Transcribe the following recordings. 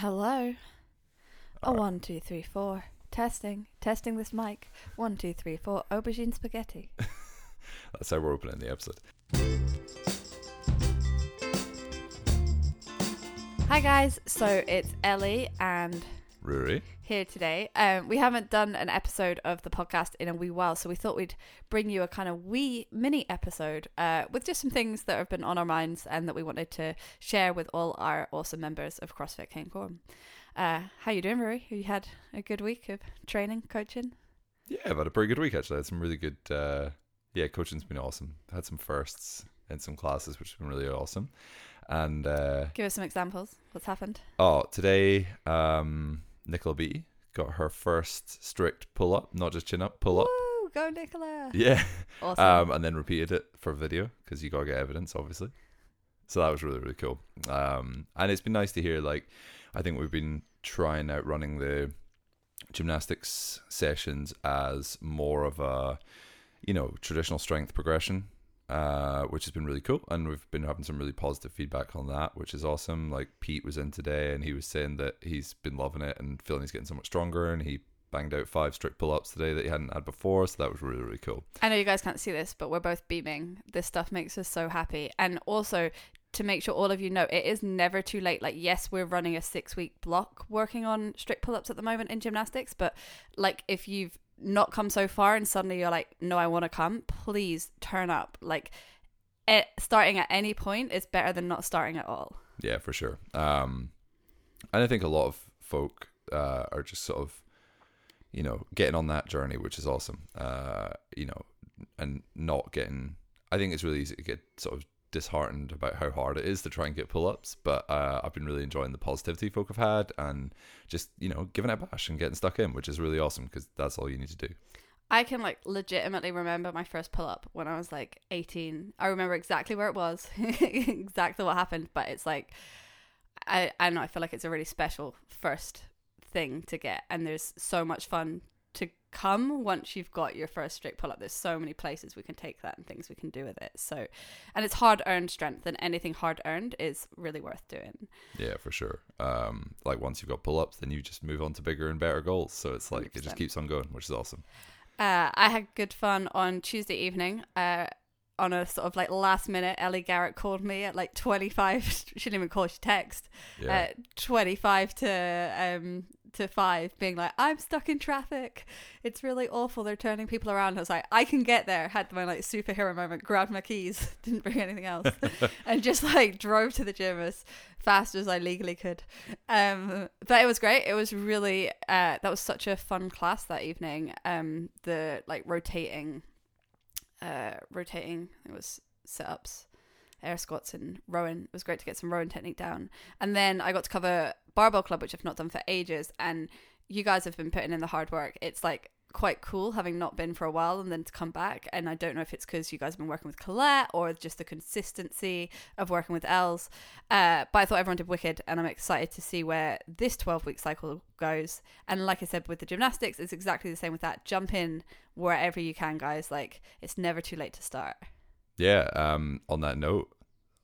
Hello. A Alright. one, two, three, four. Testing. Testing this mic. One, two, three, four. Aubergine spaghetti. That's how we're opening the episode. Hi guys. So it's Ellie and Rory. here today. Um, we haven't done an episode of the podcast in a wee while, so we thought we'd bring you a kind of wee mini episode uh, with just some things that have been on our minds and that we wanted to share with all our awesome members of CrossFit King. Uh, how you doing, Rory? Have you had a good week of training, coaching? Yeah, I've had a pretty good week actually. I had some really good. Uh, yeah, coaching's been awesome. I Had some firsts in some classes, which has been really awesome. And uh, Give us some examples. What's happened? oh, today um, Nicola B got her first strict pull up, not just chin up, pull up. Woo! Go, Nicola! Yeah, Awesome. um, and then repeated it for video because you gotta get evidence, obviously. So that was really really cool. Um, and it's been nice to hear. Like, I think we've been trying out running the gymnastics sessions as more of a, you know, traditional strength progression. Uh, which has been really cool, and we've been having some really positive feedback on that, which is awesome. Like Pete was in today, and he was saying that he's been loving it and feeling he's getting so much stronger, and he banged out five strict pull-ups today that he hadn't had before, so that was really really cool. I know you guys can't see this, but we're both beaming. This stuff makes us so happy. And also, to make sure all of you know, it is never too late. Like, yes, we're running a six week block working on strict pull ups at the moment in gymnastics, but like, if you've not come so far and suddenly you're like, no, I want to come, please turn up. Like, it, starting at any point is better than not starting at all. Yeah, for sure. Um, and I think a lot of folk uh, are just sort of, you know, getting on that journey, which is awesome. Uh, you know, and not getting. I think it's really easy to get sort of disheartened about how hard it is to try and get pull-ups, but uh, I've been really enjoying the positivity folk have had, and just you know giving it a bash and getting stuck in, which is really awesome because that's all you need to do. I can like legitimately remember my first pull up when I was like 18. I remember exactly where it was, exactly what happened, but it's like I I don't know, I feel like it's a really special first thing to get and there's so much fun come once you've got your first strict pull up. There's so many places we can take that and things we can do with it. So and it's hard earned strength and anything hard earned is really worth doing. Yeah, for sure. Um, like once you've got pull-ups, then you just move on to bigger and better goals. So it's like it 100%. just keeps on going, which is awesome. Uh, I had good fun on Tuesday evening. Uh, on a sort of like last minute, Ellie Garrett called me at like 25. she didn't even call, she text. Yeah. Uh, 25 to um to 5 being like I'm stuck in traffic. It's really awful. They're turning people around. I was like I can get there. Had my like superhero moment, grabbed my keys, didn't bring anything else and just like drove to the gym as fast as I legally could. Um but it was great. It was really uh that was such a fun class that evening. Um the like rotating uh rotating it was sit ups air squats and rowing. It was great to get some rowing technique down. And then I got to cover barbell club, which I've not done for ages. And you guys have been putting in the hard work. It's like quite cool having not been for a while and then to come back. And I don't know if it's because you guys have been working with Colette or just the consistency of working with Els. Uh, but I thought everyone did wicked, and I'm excited to see where this 12 week cycle goes. And like I said with the gymnastics, it's exactly the same with that. Jump in wherever you can, guys. Like it's never too late to start. Yeah. Um, on that note,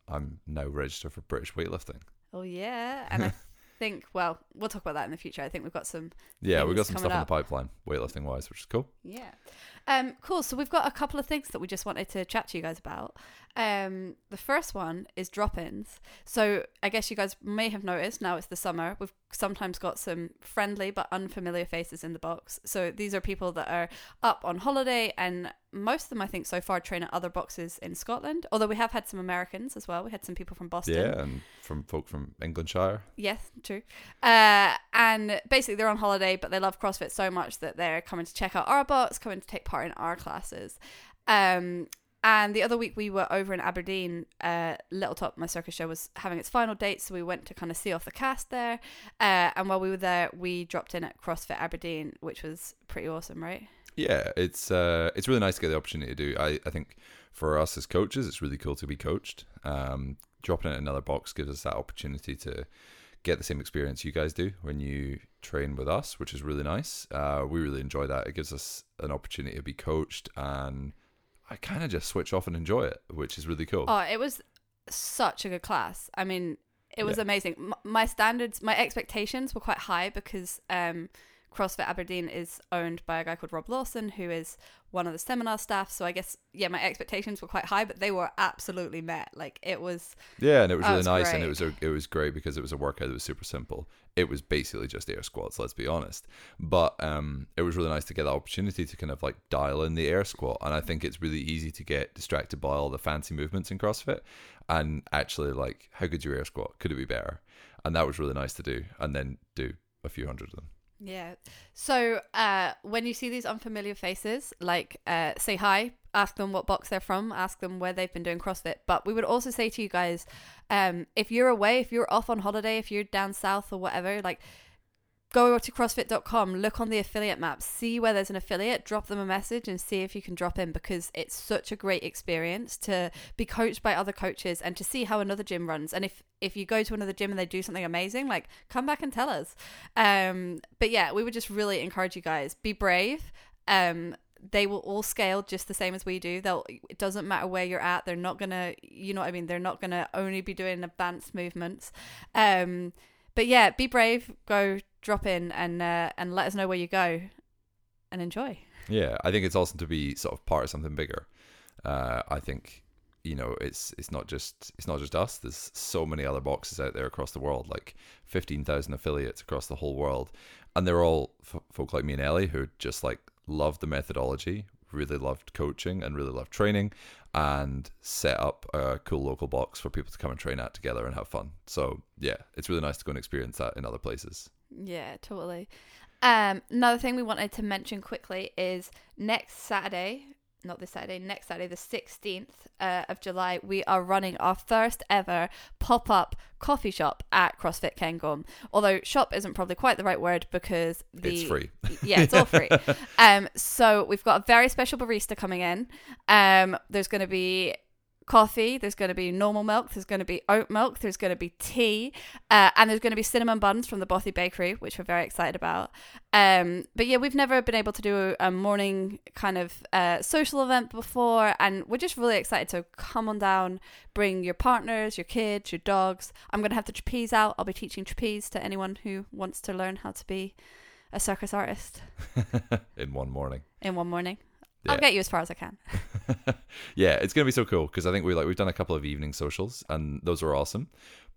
I'm now registered for British weightlifting. Oh yeah, and I think well, we'll talk about that in the future. I think we've got some Yeah, we've got some stuff in the pipeline, weightlifting wise, which is cool. yeah. Um, cool. So we've got a couple of things that we just wanted to chat to you guys about. Um, the first one is drop-ins. So I guess you guys may have noticed now it's the summer. We've sometimes got some friendly but unfamiliar faces in the box. So these are people that are up on holiday, and most of them I think so far train at other boxes in Scotland. Although we have had some Americans as well. We had some people from Boston. Yeah, and from folk from Englandshire. Yes, true. Uh, and basically, they're on holiday, but they love CrossFit so much that they're coming to check out our box, coming to take part in our classes. Um, and the other week, we were over in Aberdeen. Uh, Little Top, my circus show, was having its final date, so we went to kind of see off the cast there. Uh, and while we were there, we dropped in at CrossFit Aberdeen, which was pretty awesome, right? Yeah, it's uh, it's really nice to get the opportunity to do. I, I think for us as coaches, it's really cool to be coached. Um, dropping in another box gives us that opportunity to get the same experience you guys do when you train with us, which is really nice. Uh, we really enjoy that. It gives us an opportunity to be coached, and I kind of just switch off and enjoy it, which is really cool. Oh, it was such a good class. I mean, it was Yeah. amazing. M- my standards, my expectations were quite high because um, CrossFit Aberdeen is owned by a guy called Rob Lawson, who is one of the seminar staff. So I guess yeah, my expectations were quite high, but they were absolutely met. Like it was, Yeah, and it was Oh, really it's nice, and it was a, it was great because it was a workout that was super simple. It was basically just air squats, let's be honest. But um, it was really nice to get that opportunity to kind of like dial in the air squat, and I think it's really easy to get distracted by all the fancy movements in CrossFit, and actually like how good's your air squat? Could it be better? And that was really nice to do, and then do a few hundred of them. Yeah. So uh, when you see these unfamiliar faces, like uh, say hi, ask them what box they're from, ask them where they've been doing CrossFit. But we would also say to you guys, um, if you're away, if you're off on holiday, if you're down south or whatever, like go to crossfit.com look on the affiliate map see where there's an affiliate drop them a message and see if you can drop in because it's such a great experience to be coached by other coaches and to see how another gym runs. And if if you go to another gym and they do something amazing like come back and tell us. Um but yeah we would just really encourage you guys be brave. Um they will all scale just the same as we do. They'll it doesn't matter where you're at they're not gonna you know what i mean? They're not gonna only be doing advanced movements. Um but yeah, be brave. Go drop in and uh, and let us know where you go, and enjoy. Yeah, I think it's awesome to be sort of part of something bigger. Uh, I think you know it's it's not just it's not just us. There's so many other boxes out there across the world, like fifteen thousand affiliates across the whole world, and they're all f- folk like me and Ellie who just like love the methodology, really loved coaching, and really loved training, and set up a cool local box for people to come and train at together and have fun. So yeah, it's really nice to go and experience that in other places. Yeah, totally. Um, another thing we wanted to mention quickly is next Saturday, not this Saturday, next Saturday, the 16th uh, of July, we are running our first ever pop up coffee shop at CrossFit Cairngorm. Although shop isn't probably quite the right word because the it's free. yeah, it's all free. um, so we've got a very special barista coming in. Um, there's going to be coffee. There's going to be normal milk. There's going to be oat milk. There's going to be tea, uh, and there's going to be cinnamon buns from the Bothy Bakery, which we're very excited about. Um, but yeah, we've never been able to do a morning kind of uh, social event before, and we're just really excited to come on down. Bring your partners, your kids, your dogs. I'm going to have the trapeze out. I'll be teaching trapeze to anyone who wants to learn how to be a circus artist in one morning. in one morning. I'll get you as far as I can. yeah, it's gonna be so cool because I think we like we've done a couple of evening socials and those were awesome,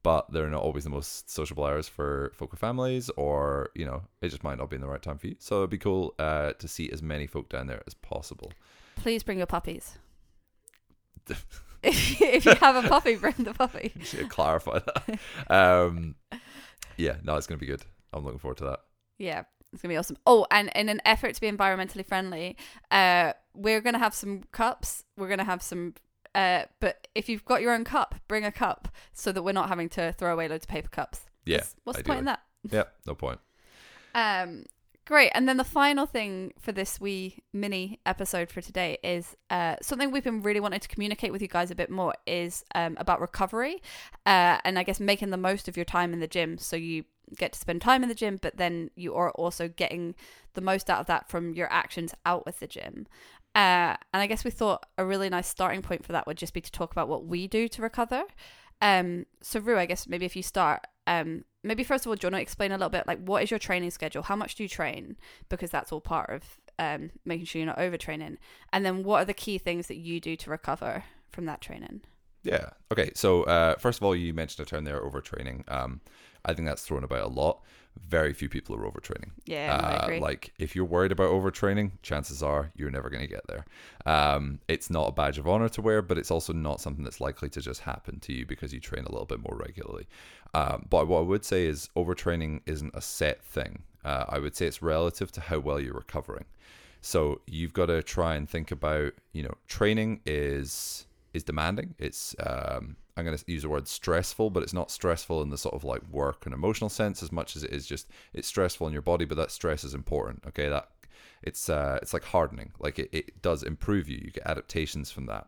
but they're not always the most sociable hours for folk with families, or you know, it just might not be in the right time for you. So it'd be cool uh, to see as many folk down there as possible. Please bring your puppies. if, if you have a puppy, bring the puppy. Should clarify that. Um, yeah, no, it's gonna be good. I'm looking forward to that. Yeah, it's gonna be awesome. Oh, and in an effort to be environmentally friendly, uh, we're gonna have some cups. We're gonna have some. Uh, but if you've got your own cup, bring a cup so that we're not having to throw away loads of paper cups. Yeah. What's the point in that? Yeah, no point. Um, great. And then the final thing for this wee mini episode for today is uh, something we've been really wanting to communicate with you guys a bit more is um, about recovery uh, and I guess making the most of your time in the gym. So you get to spend time in the gym, but then you are also getting the most out of that from your actions out with the gym. Uh, and I guess we thought a really nice starting point for that would just be to talk about what we do to recover. Um, so Rue, I guess maybe if you start, um, maybe first of all, do you want to explain a little bit like what is your training schedule? How much do you train? Because that's all part of um, making sure you're not overtraining. And then what are the key things that you do to recover from that training? Yeah. Okay. So uh, first of all, you mentioned a term there, overtraining. Um, I think that's thrown about a lot. Very few people are overtraining. Yeah, no, I Uh, agree. like if you're worried about overtraining, chances are you're never going to get there. Um, it's not a badge of honor to wear, but it's also not something that's likely to just happen to you because you train a little bit more regularly. Um, but what I would say is overtraining isn't a set thing. Uh, I would say it's relative to how well you're recovering. So you've got to try and think about, you know, training is is demanding. It's um, I'm going to use the word stressful, but it's not stressful in the sort of like work and emotional sense as much as it is just it's stressful in your body. But that stress is important. Okay, that it's uh, it's like hardening. Like it, it does improve you. You get adaptations from that,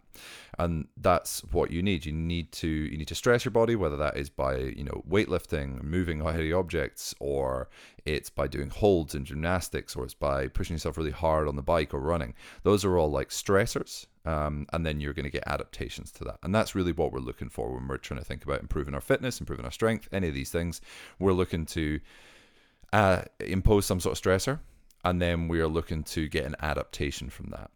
and that's what you need. You need to you need to stress your body, whether that is by you know weightlifting, moving heavy objects, or it's by doing holds in gymnastics, or it's by pushing yourself really hard on the bike or running. Those are all like stressors. Um, and then you're going to get adaptations to that. And that's really what we're looking for when we're trying to think about improving our fitness, improving our strength, any of these things. We're looking to uh, impose some sort of stressor, and then we are looking to get an adaptation from that.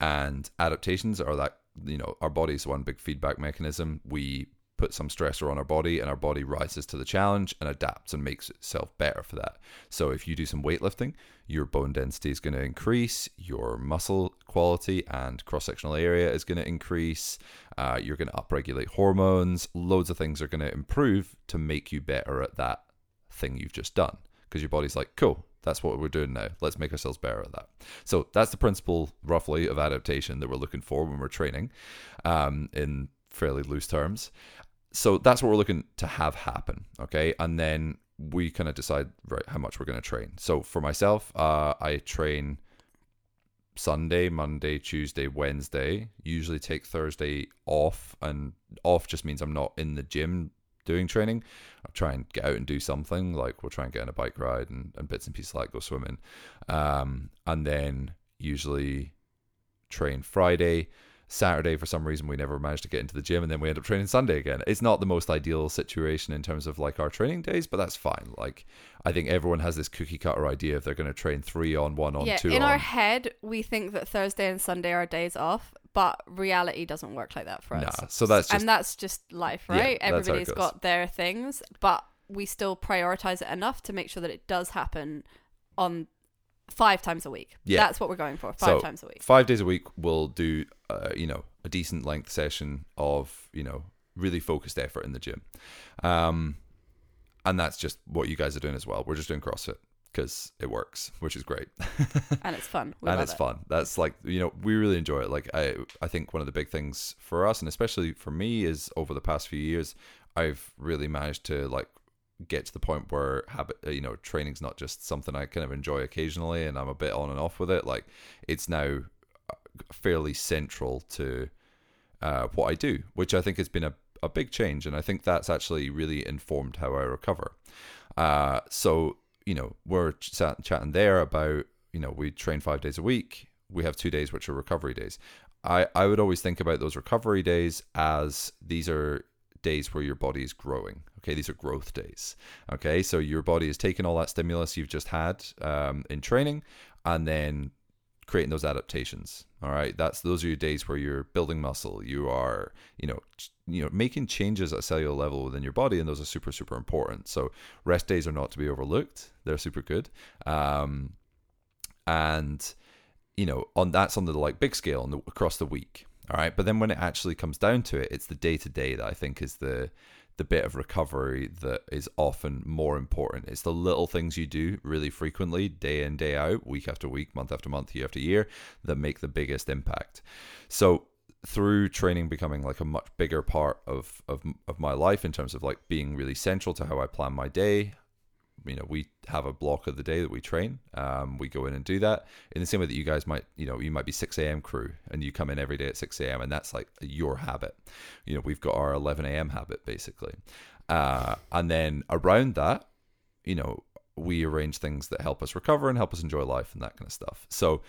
And adaptations are that, you know, our body is one big feedback mechanism. We put some stressor on our body and our body rises to the challenge and adapts and makes itself better for that. So if you do some weightlifting, your bone density is going to increase, your muscle quality and cross sectional area is going to increase, uh, you're going to upregulate hormones, loads of things are going to improve to make you better at that thing you've just done because your body's like, cool, that's what we're doing now. Let's make ourselves better at that. So that's the principle, roughly, of adaptation that we're looking for when we're training, um, in fairly loose terms so that's what we're looking to have happen okay and then we kind of decide right how much we're going to train so for myself uh, i train sunday monday tuesday wednesday usually take thursday off and off just means i'm not in the gym doing training i try and get out and do something like we'll try and get on a bike ride and, and bits and pieces like go swimming. Um, and then usually train friday Saturday, for some reason, we never managed to get into the gym, and then we end up training Sunday again. It's not the most ideal situation in terms of like our training days, but that's fine. Like, I think everyone has this cookie cutter idea if they're going to train three on, one on, yeah, two in on. our head, we think that Thursday and Sunday are days off, but reality doesn't work like that for us. Nah, so that's just and that's just life, right? it Everybody's got their things, but we still prioritize it enough to make sure that it does happen on five times a week. Yeah. That's what we're going for, five So, times a week. five days a week. We'll do, uh, you know, a decent length session of, you know, really focused effort in the gym, um, and that's just what you guys are doing as well. We're just doing CrossFit because it works, which is great. And it's fun. We and it's it. fun. That's like you know we really enjoy it. Like I I think one of the big things for us and especially for me is over the past few years I've really managed to like get to the point where habit uh, you know training's not just something I kind of enjoy occasionally and I'm a bit on and off with it. Like it's now uh, fairly central to uh, what I do, which I think has been a a big change, and I think that's actually really informed how I recover. Uh, so you know we're chat- chatting there about you know we train five days a week. We have two days which are recovery days. I I would always think about those recovery days as these are days where your body is growing. Okay, these are growth days. Okay, so your body is taking all that stimulus you've just had um, in training, and then creating those adaptations. All right, that's those are your days where you're building muscle. You are, you know, ch- you know, making changes at cellular level within your body, and those are super, super important. So rest days are not to be overlooked. They're super good. Um, and you know, on that's on the like big scale the, across the week. All right, but then when it actually comes down to it, it's the day to day that I think is the the bit of recovery that is often more important. It's the little things you do really frequently, day in, day out, week after week, month after month, year after year, that make the biggest impact. So through training becoming like a much bigger part of, of of my life in terms of like being really central to how I plan my day. You know, we have a block of the day that we train. Um, we go in and do that in the same way that you guys might, you know, you might be 6 a.m. crew and you come in every day at 6 a.m. and that's like your habit. You know, we've got our 11 a.m. habit basically. Uh, and then around that, you know, we arrange things that help us recover and help us enjoy life and that kind of stuff. So,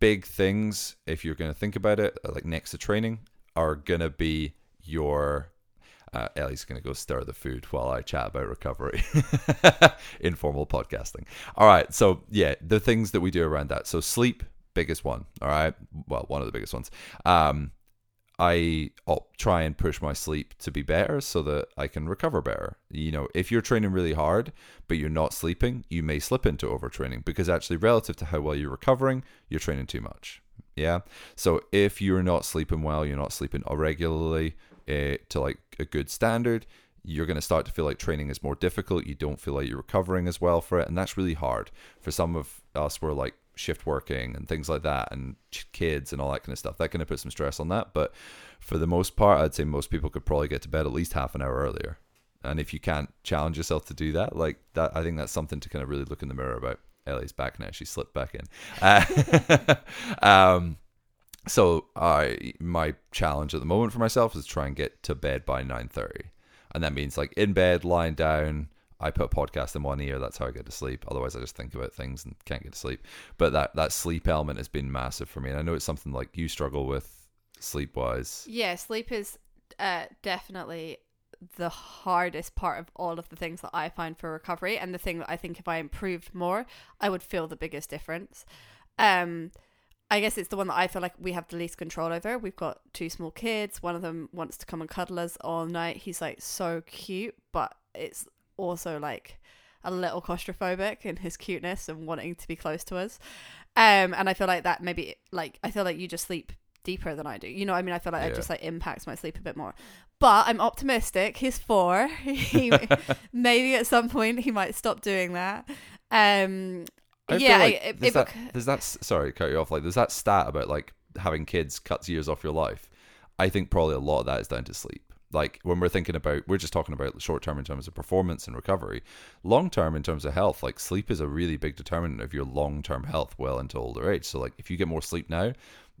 big things, if you're going to think about it, like next to training, are going to be your. Uh, Ellie's going to go stir the food while I chat about recovery. Informal podcasting. All right. So, yeah, the things that we do around that. So, sleep, biggest one. All right. Well, one of the biggest ones. Um, I try and push my sleep to be better so that I can recover better. You know, if you're training really hard but you're not sleeping, you may slip into overtraining because actually relative to how well you're recovering, you're training too much. Yeah. So if you're not sleeping well, you're not sleeping regularly uh, to like a good standard, you're going to start to feel like training is more difficult. You don't feel like you're recovering as well for it, and that's really hard for some of us. We're like shift working and things like that, and kids and all that kind of stuff. That kind of put some stress on that. But for the most part, I'd say most people could probably get to bed at least half an hour earlier. And if you can't challenge yourself to do that, like that, I think that's something to kind of really look in the mirror about. Ellie's back now; she slipped back in. Uh, um, so I my challenge at the moment for myself is try and get to bed by nine thirty, and that means like in bed, lying down. I put a podcast in one ear. That's how I get to sleep. Otherwise, I just think about things and can't get to sleep. But that that sleep element has been massive for me, and I know it's something like you struggle with sleep wise. Yeah, sleep is uh, definitely the hardest part of all of the things that I find for recovery, and the thing that I think if I improved more, I would feel the biggest difference. Um, I guess it's the one that I feel like we have the least control over. We've got two small kids. One of them wants to come and cuddle us all night. He's like so cute, but it's also like a little claustrophobic in his cuteness and wanting to be close to us. Um, and I feel like that maybe like I feel like you just sleep deeper than I do. You know, what I mean, I feel like Yeah. it just like impacts my sleep a bit more. But I'm optimistic. He's four. he, maybe at some point he might stop doing that. Um, I yeah, like I- it- there's it that, bec- there's that. Sorry, cut you off. Like, there's that stat about like having kids cuts years off your life. I think probably a lot of that is down to sleep. Like when we're thinking about, we're just talking about short term in terms of performance and recovery. Long term in terms of health, like sleep is a really big determinant of your long term health well into older age. So like if you get more sleep now,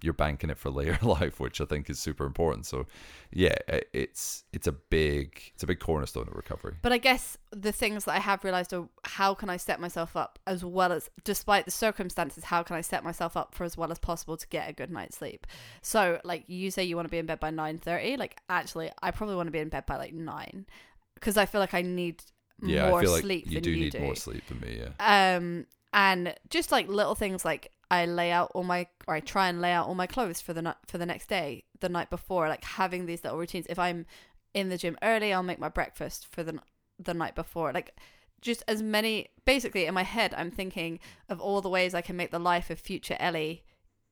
you're banking it for later life, which I think is super important. So yeah, it's it's a big it's a big cornerstone of recovery. But I guess the things that I have realized are how can I set myself up as well as, despite the circumstances, how can I set myself up for as well as possible to get a good night's sleep? So, like you say, you want to be in bed by nine thirty. Like, actually, I probably want to be in bed by like nine because I feel like I need Yeah, more I feel like sleep you than do you need do. more sleep than me. Yeah. Um, and just like little things like I lay out all my or I try and lay out all my clothes for the night for the next day, the night before, like having these little routines. If I'm in the gym early, I'll make my breakfast for the the night before. Like just as many basically in my head I'm thinking of all the ways I can make the life of future Ellie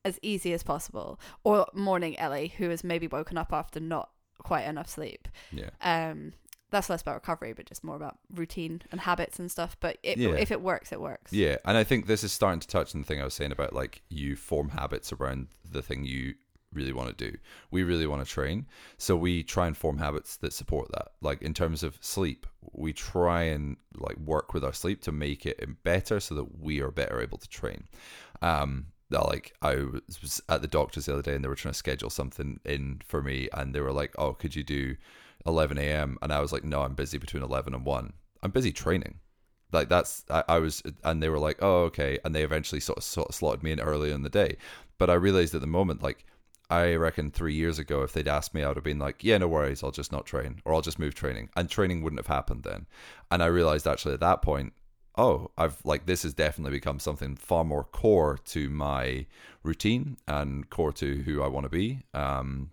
as easy as possible or morning Ellie who has maybe woken up after not quite enough sleep. Yeah. Um that's less about recovery but just more about routine and habits and stuff but it, Yeah. if it works it works. Yeah, and I think this is starting to touch on the thing I was saying about like you form habits around the thing you really want to do. We really want to train, so we try and form habits that support that. Like in terms of sleep, we try and like work with our sleep to make it better so that we are better able to train. Um like I was at the doctor's the other day and they were trying to schedule something in for me and they were like, "Oh, could you do 11 a.m.?" and I was like, "No, I'm busy between 11 and 1. I'm busy training." like that's I, I was and they were like oh okay and they eventually sort of, sort of slotted me in early in the day but i realized at the moment like i reckon three years ago if they'd asked me i would have been like yeah no worries i'll just not train or i'll just move training and training wouldn't have happened then and i realized actually at that point oh i've like this has definitely become something far more core to my routine and core to who i want to be um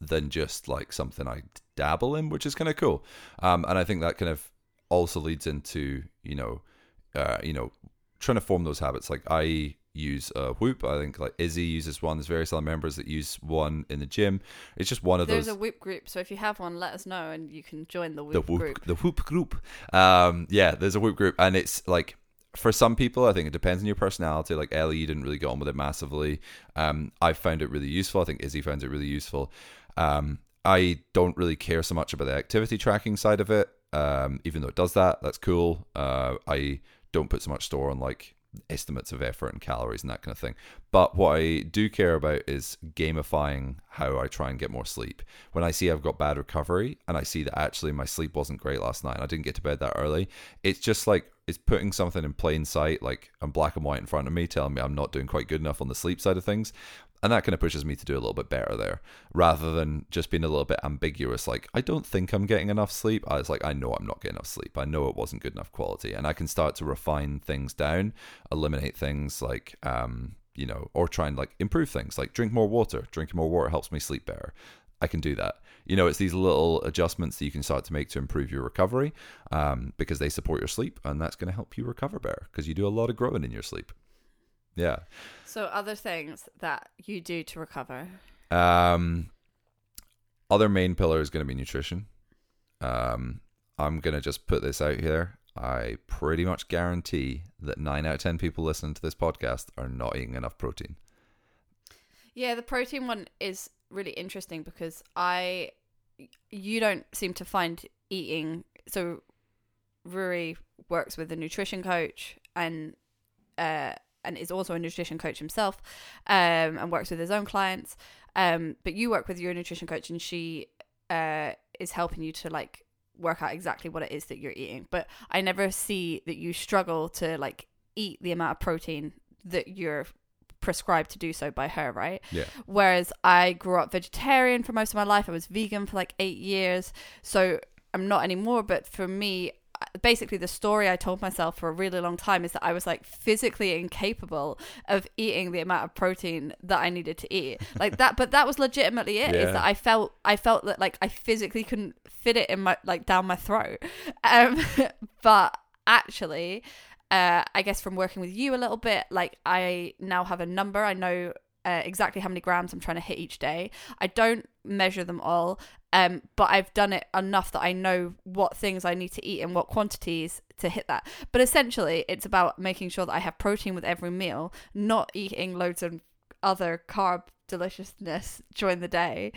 than just like something i dabble in which is kind of cool. Um and i think that kind of also leads into you know uh you know trying to form those habits. Like i use a whoop. I think like izzy uses one. There's various other members that use one in the gym. It's just one of There's those There's a Whoop group, so if you have one, let us know and you can join the Whoop, the whoop group. the whoop group. Um yeah there's a whoop group and it's like for some people i think it depends on your personality. Like ellie you didn't really get on with it massively. Um i found it really useful. I think izzy found it really useful. Um i don't really care so much about the activity tracking side of it um even though it does that that's cool uh i don't put so much store on like estimates of effort and calories and that kind of thing. But what I do care about is gamifying how I try and get more sleep. When I see I've got bad recovery and I see that actually my sleep wasn't great last night and I didn't get to bed that early, it's just like it's putting something in plain sight, like on black and white in front of me, telling me I'm not doing quite good enough on the sleep side of things. And that kind of pushes me to do a little bit better there rather than just being a little bit ambiguous. Like, I don't think I'm getting enough sleep. I was like, I know I'm not getting enough sleep. I know it wasn't good enough quality. And I can start to refine things down, eliminate things like, um, you know, or try and like improve things like drink more water. Drinking more water helps me sleep better. I can do that. You know, it's these little adjustments that you can start to make to improve your recovery um, because they support your sleep and that's going to help you recover better because you do a lot of growing in your sleep. Yeah. So other things that you do to recover. Um, other main pillar is going to be nutrition. Um, I'm going to just put this out here. I pretty much guarantee that nine out of 10 people listening to this podcast are not eating enough protein. Yeah, the protein one is really interesting because I you don't seem to find eating so Ruri works with a nutrition coach and uh and is also a nutrition coach himself um and works with his own clients um but you work with your nutrition coach and she uh is helping you to like work out exactly what it is that you're eating. But I never see that you struggle to like eat the amount of protein that you're prescribed to do so by her, right? Yeah. Whereas I grew up vegetarian for most of my life. I was vegan for like eight years. So I'm not anymore. But for me, basically the story I told myself for a really long time is that I was like physically incapable of eating the amount of protein that I needed to eat. Like that but that was legitimately it. Is Yeah. that I felt I felt that like I physically couldn't fit it in my like down my throat. Um but actually uh I guess from working with you a little bit like I now have a number. I know uh, exactly how many grams I'm trying to hit each day. I don't measure them all, um, but I've done it enough that I know what things I need to eat and what quantities to hit that. But essentially, it's about making sure that I have protein with every meal, not eating loads of other carb deliciousness during the day,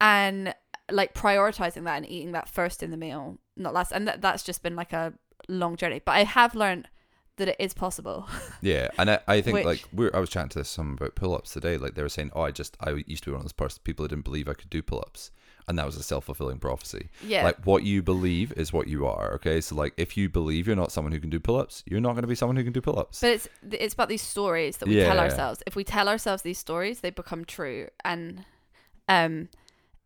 and like prioritizing that and eating that first in the meal, not last. And that that's just been like a long journey. But I have learned that it is possible. Yeah, and I, I think Which- like we're I was chatting to someone about pull ups today. Like they were saying, oh, I just I used to be one of those person people that didn't believe I could do pull ups, and that was a self fulfilling prophecy. yeah. Like what you believe is what you are. Okay, so like if you believe you're not someone who can do pull ups, you're not going to be someone who can do pull ups. But it's it's about these stories that we tell ourselves. If we tell ourselves these stories, they become true. And um,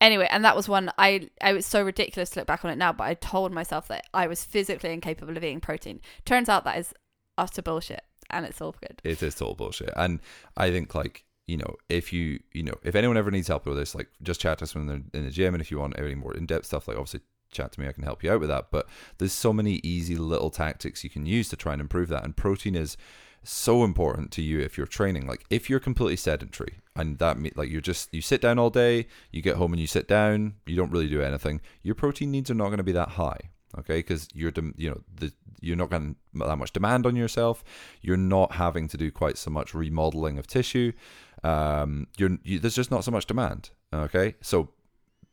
anyway, and that was one I I was so ridiculous to look back on it now, but I told myself that I was physically incapable of eating protein. Turns out that is utter bullshit, and it's all good. it is total bullshit. And I think like you know if you you know if anyone ever needs help with this, like just chat to us when they're in the gym, and if you want any more in depth stuff, like obviously chat to me, I can help you out with that. But there's so many easy little tactics you can use to try and improve that. And protein is so important to you if you're training. Like if you're completely sedentary and that me- like you're just you sit down all day, you get home and you sit down, you don't really do anything. Your protein needs are not going to be that high. Okay, because you're you know the you're not getting that much demand on yourself. You're not having to do quite so much remodeling of tissue. Um, you're you, there's just not so much demand. Okay, so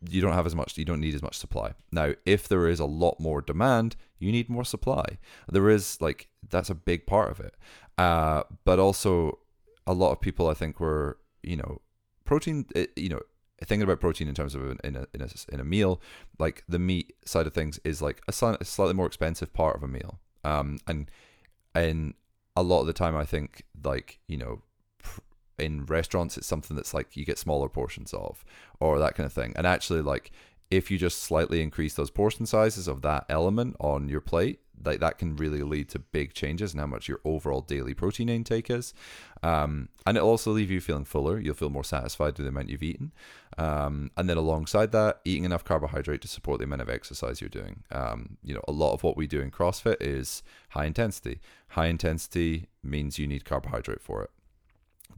you don't have as much. You don't need as much supply. Now, if there is a lot more demand, you need more supply. There is like that's a big part of it. Uh, but also a lot of people, I think, were you know protein. uh, You know, thinking about protein in terms of an- in a in a in a meal, like the meat side of things is like a, sli- a slightly more expensive part of a meal. Um, and and a lot of the time, I think like you know. In restaurants, it's something that's like you get smaller portions of, or that kind of thing. And actually, like if you just slightly increase those portion sizes of that element on your plate, like that can really lead to big changes in how much your overall daily protein intake is. Um, and it'll also leave you feeling fuller. You'll feel more satisfied with the amount you've eaten. Um, and then alongside that, eating enough carbohydrate to support the amount of exercise you're doing. Um, you know, a lot of what we do in CrossFit is high intensity. High intensity means you need carbohydrate for it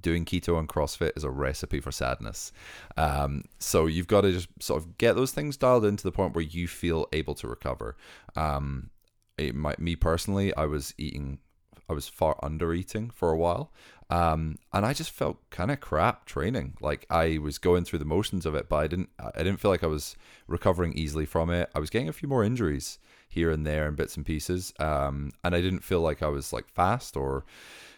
doing keto and CrossFit is a recipe for sadness. Um, so you've got to just sort of get those things dialed in to the point where you feel able to recover. Um, it might, me personally, I was eating, I was far under eating for a while. Um, and I just felt kind of crap training. Like I was going through the motions of it, but I didn't, I didn't feel like I was recovering easily from it. I was getting a few more injuries here and there and bits and pieces. Um, and I didn't feel like I was like fast or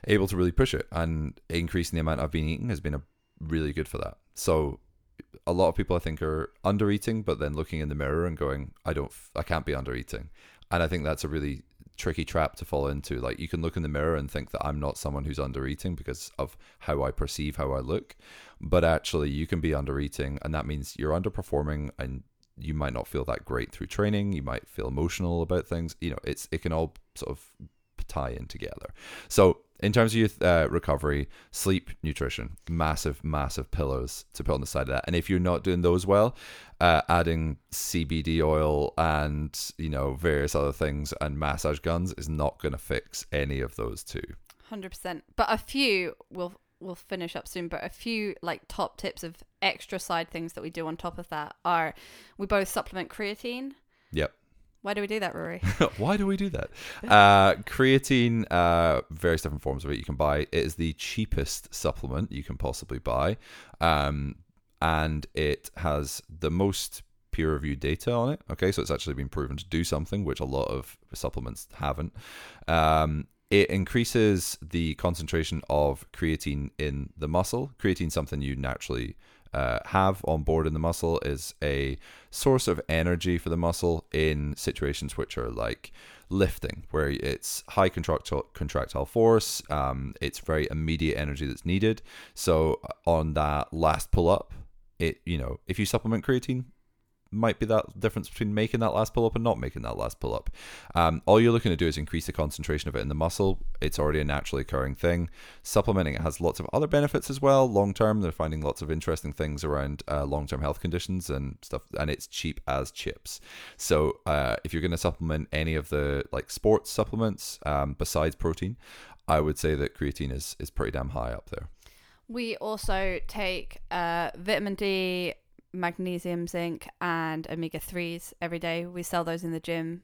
able to really push it. And increasing the amount I've been eating has been a really good for that. So a lot of people I think are under eating, but then looking in the mirror and going, I don't, I can't be under eating. And I think that's a really tricky trap to fall into. Like you can look in the mirror and think that I'm not someone who's under eating because of how I perceive how I look, but actually you can be under eating, and that means you're underperforming and you might not feel that great through training. You might feel emotional about things. You know, it's it can all sort of tie in together. So in terms of your uh, recovery, sleep, nutrition, massive, massive pillows to put on the side of that. And if you're not doing those well, uh, adding CBD oil and you know various other things and massage guns is not going to fix any of those two. Hundred percent. But a few will we'll finish up soon. But a few like top tips of extra side things that we do on top of that are we both supplement creatine. Yep. Why do we do that, Rory? Why do we do that? Uh, creatine, uh, various different forms of it you can buy. It is the cheapest supplement you can possibly buy, um, and it has the most peer reviewed data on it. Okay, so it's actually been proven to do something, which a lot of supplements haven't. Um, it increases the concentration of creatine in the muscle. Creatine something you naturally uh, have on board in the muscle is a source of energy for the muscle in situations which are like lifting, where it's high contractile, contractile force. Um, it's very immediate energy that's needed. So uh, on that last pull up, it you know if you supplement creatine, might be that difference between making that last pull up and not making that last pull up. Um, all you're looking to do is increase the concentration of it in the muscle. It's already a naturally occurring thing. Supplementing it has lots of other benefits as well. Long term, they're finding lots of interesting things around uh, long term health conditions and stuff, and it's cheap as chips. So uh, if you're going to supplement any of the like sports supplements um, besides protein, I would say that creatine is is pretty damn high up there. We also take uh, vitamin D, magnesium, zinc, and omega 3s every day. We sell those in the gym.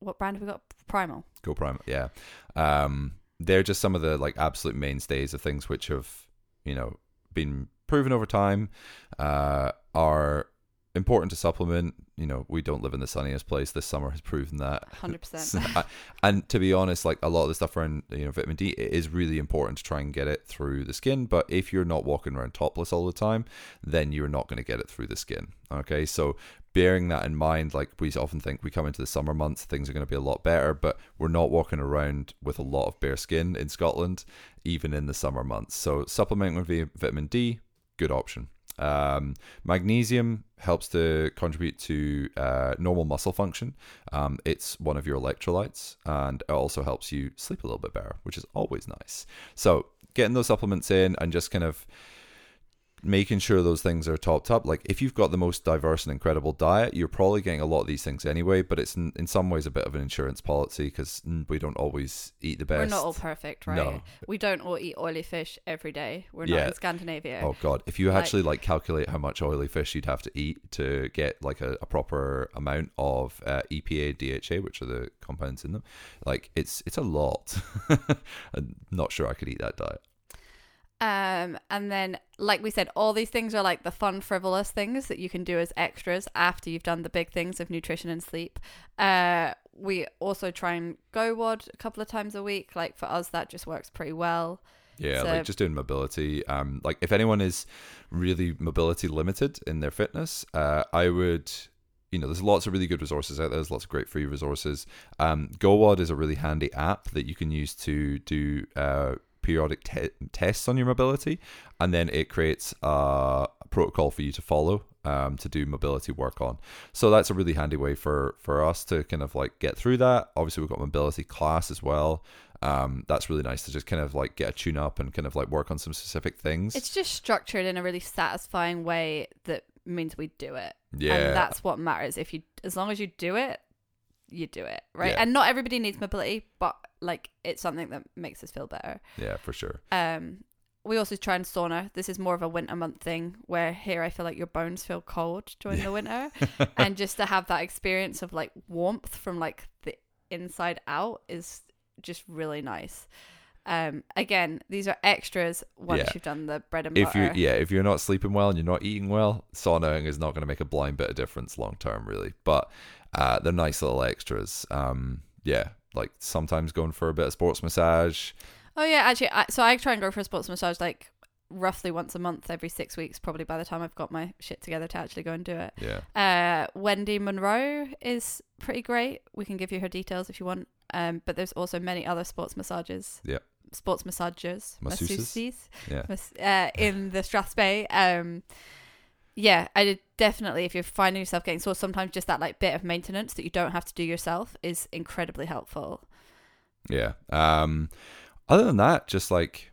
What brand have we got? Primal. Go Primal, yeah. Um, they're just some of the like absolute mainstays of things which have you know been proven over time, uh, are important to supplement. You know, we don't live in the sunniest place. This summer has proven that. 100%. and to be honest, like a lot of the stuff around you know vitamin D, it is really important to try and get it through the skin. But if you're not walking around topless all the time, then you're not going to get it through the skin. Okay, so bearing that in mind, like we often think we come into the summer months, things are going to be a lot better, but we're not walking around with a lot of bare skin in Scotland, even in the summer months. So supplementing with vitamin D, good option. Um, magnesium helps to contribute to uh, normal muscle function. Um, it's one of your electrolytes, and it also helps you sleep a little bit better, which is always nice. So getting those supplements in and just kind of making sure those things are topped up. Like if you've got the most diverse and incredible diet, you're probably getting a lot of these things anyway. But it's in, in some ways a bit of an insurance policy because we don't always eat the best. We're not all perfect, right? No. We don't all eat oily fish every day. We're not Yeah. in Scandinavia. Oh god! If you Like- actually like calculate how much oily fish you'd have to eat to get like a, a proper amount of uh, EPA, DHA, which are the compounds in them, like it's it's a lot. I'm not sure I could eat that diet. Um, and then, like we said, all these things are like the fun, frivolous things that you can do as extras after you've done the big things of nutrition and sleep. Uh, we also try and GoWOD a couple of times a week. Like for us, that just works pretty well. Yeah, So- like just doing mobility. Um, like if anyone is really mobility limited in their fitness, uh, I would. You know, there's lots of really good resources out there. There's lots of great free resources. Um, GoWOD is a really handy app that you can use to do uh, periodic te- tests on your mobility, and then it creates a protocol for you to follow um, to do mobility work on. So that's a really handy way for for us to kind of like get through that. Obviously, we've got mobility class as well. Um, that's really nice to just kind of like get a tune up and kind of like work on some specific things. It's just structured in a really satisfying way that means we do it. yeah, And that's what matters. If you, as long as you do it, you do it, right? Yeah. And not everybody needs mobility, but like it's something that makes us feel better. yeah, for sure. Um, we also try and sauna. This is more of a winter month thing where here I feel like your bones feel cold during the winter. and just to have that experience of like warmth from like the inside out is just really nice. Um, again, these are extras once Yeah. you've done the bread and If you butter. yeah, if you're not sleeping well and you're not eating well, saunaing is not going to make a blind bit of difference long term, really. But uh, they're nice little extras. Um, yeah, like sometimes going for a bit of sports massage. Oh yeah, actually, I, so I try and go for a sports massage like roughly once a month, every six weeks. Probably by the time I've got my shit together to actually go and do it. Yeah, Uh, Wendy Monroe is pretty great. We can give you her details if you want. Um, but there's also many other sports massages. Yeah. Sports massagers, Masseuses. masseuses, yeah, uh, in the Strathspey. Um, yeah, I did definitely. If you're finding yourself getting sore, sometimes just that like bit of maintenance that you don't have to do yourself is incredibly helpful. yeah. Um, other than that, just like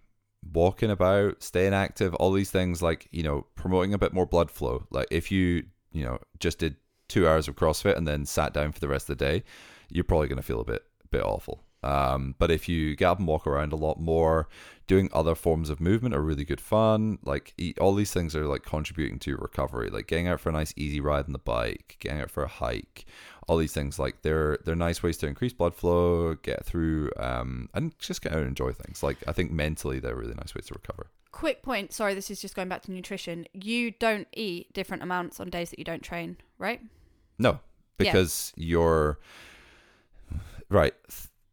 walking about, staying active, all these things, like you know, promoting a bit more blood flow. Like if you you know just did two hours of CrossFit and then sat down for the rest of the day, you're probably going to feel a bit bit awful. Um, but if you get up and walk around a lot more, doing other forms of movement are really good fun. Like e- all these things are like contributing to recovery. Like getting out for a nice easy ride on the bike, getting out for a hike, all these things like they're they're nice ways to increase blood flow, get through, um, and just get out and enjoy things. Like I think mentally they're really nice ways to recover. Quick point. Sorry, this is just going back to nutrition. You don't eat different amounts on days that you don't train, right? No, Yeah. because you're right.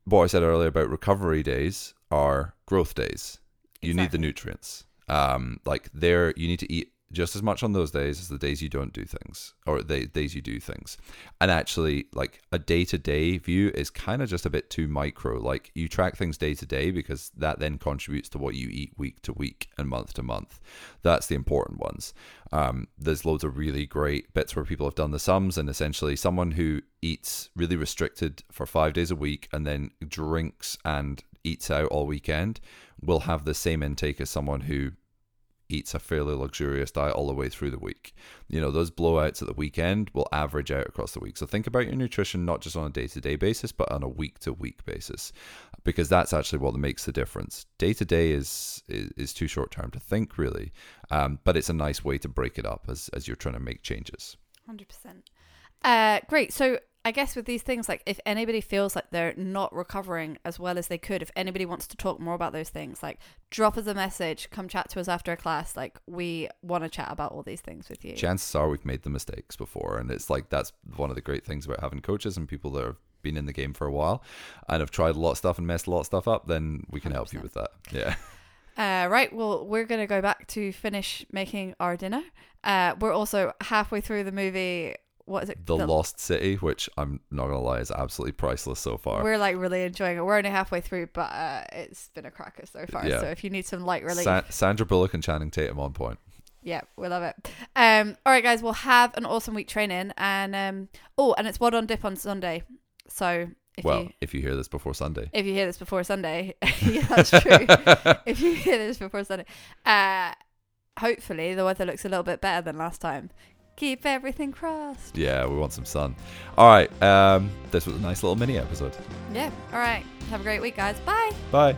What I said earlier about recovery days are growth days. You need the nutrients. Um, like there, you need to eat just as much on those days as the days you don't do things or the days you do things. And actually, like a day to day view is kind of just a bit too micro. Like you track things day to day because that then contributes to what you eat week to week and month to month. That's the important ones. Um, there's loads of really great bits where people have done the sums, and essentially, someone who eats really restricted for five days a week and then drinks and eats out all weekend will have the same intake as someone who eats a fairly luxurious diet all the way through the week. You know, those blowouts at the weekend will average out across the week. So think about your nutrition not just on a day to day basis, but on a week to week basis, because that's actually what makes the difference. Day to day is is too short term to think really, um, but it's a nice way to break it up as as you're trying to make changes. Hundred percent. Uh, great. So I guess with these things, like if anybody feels like they're not recovering as well as they could, if anybody wants to talk more about those things, like drop us a message, come chat to us after a class. Like we want to chat about all these things with you. Chances are we've made the mistakes before, and it's like that's one of the great things about having coaches and people that have been in the game for a while and have tried a lot of stuff and messed a lot of stuff up. Then we can 100%. help you with that. Yeah. Uh, right. Well, we're going to go back to finish making our dinner. Uh, we're also halfway through the movie what is it? The, the, Lost City, which I'm not gonna lie is absolutely priceless so far. We're like really enjoying it. We're only halfway through, but uh, it's been a cracker so far. Yeah. So if you need some light relief, Sa- Sandra Bullock and Channing Tatum on point. Yeah, we love it. Um, all right, guys, we'll have an awesome week training, and um, oh, and it's What on Dip on Sunday. So if well, you, if you hear this before Sunday, if you hear this before Sunday, yeah, that's true. if you hear this before Sunday, uh, hopefully the weather looks a little bit better than last time Keep everything crossed. Yeah, we want some sun. All right. Um, this was a nice little mini episode. Yeah. All right. Have a great week, guys. Bye. Bye.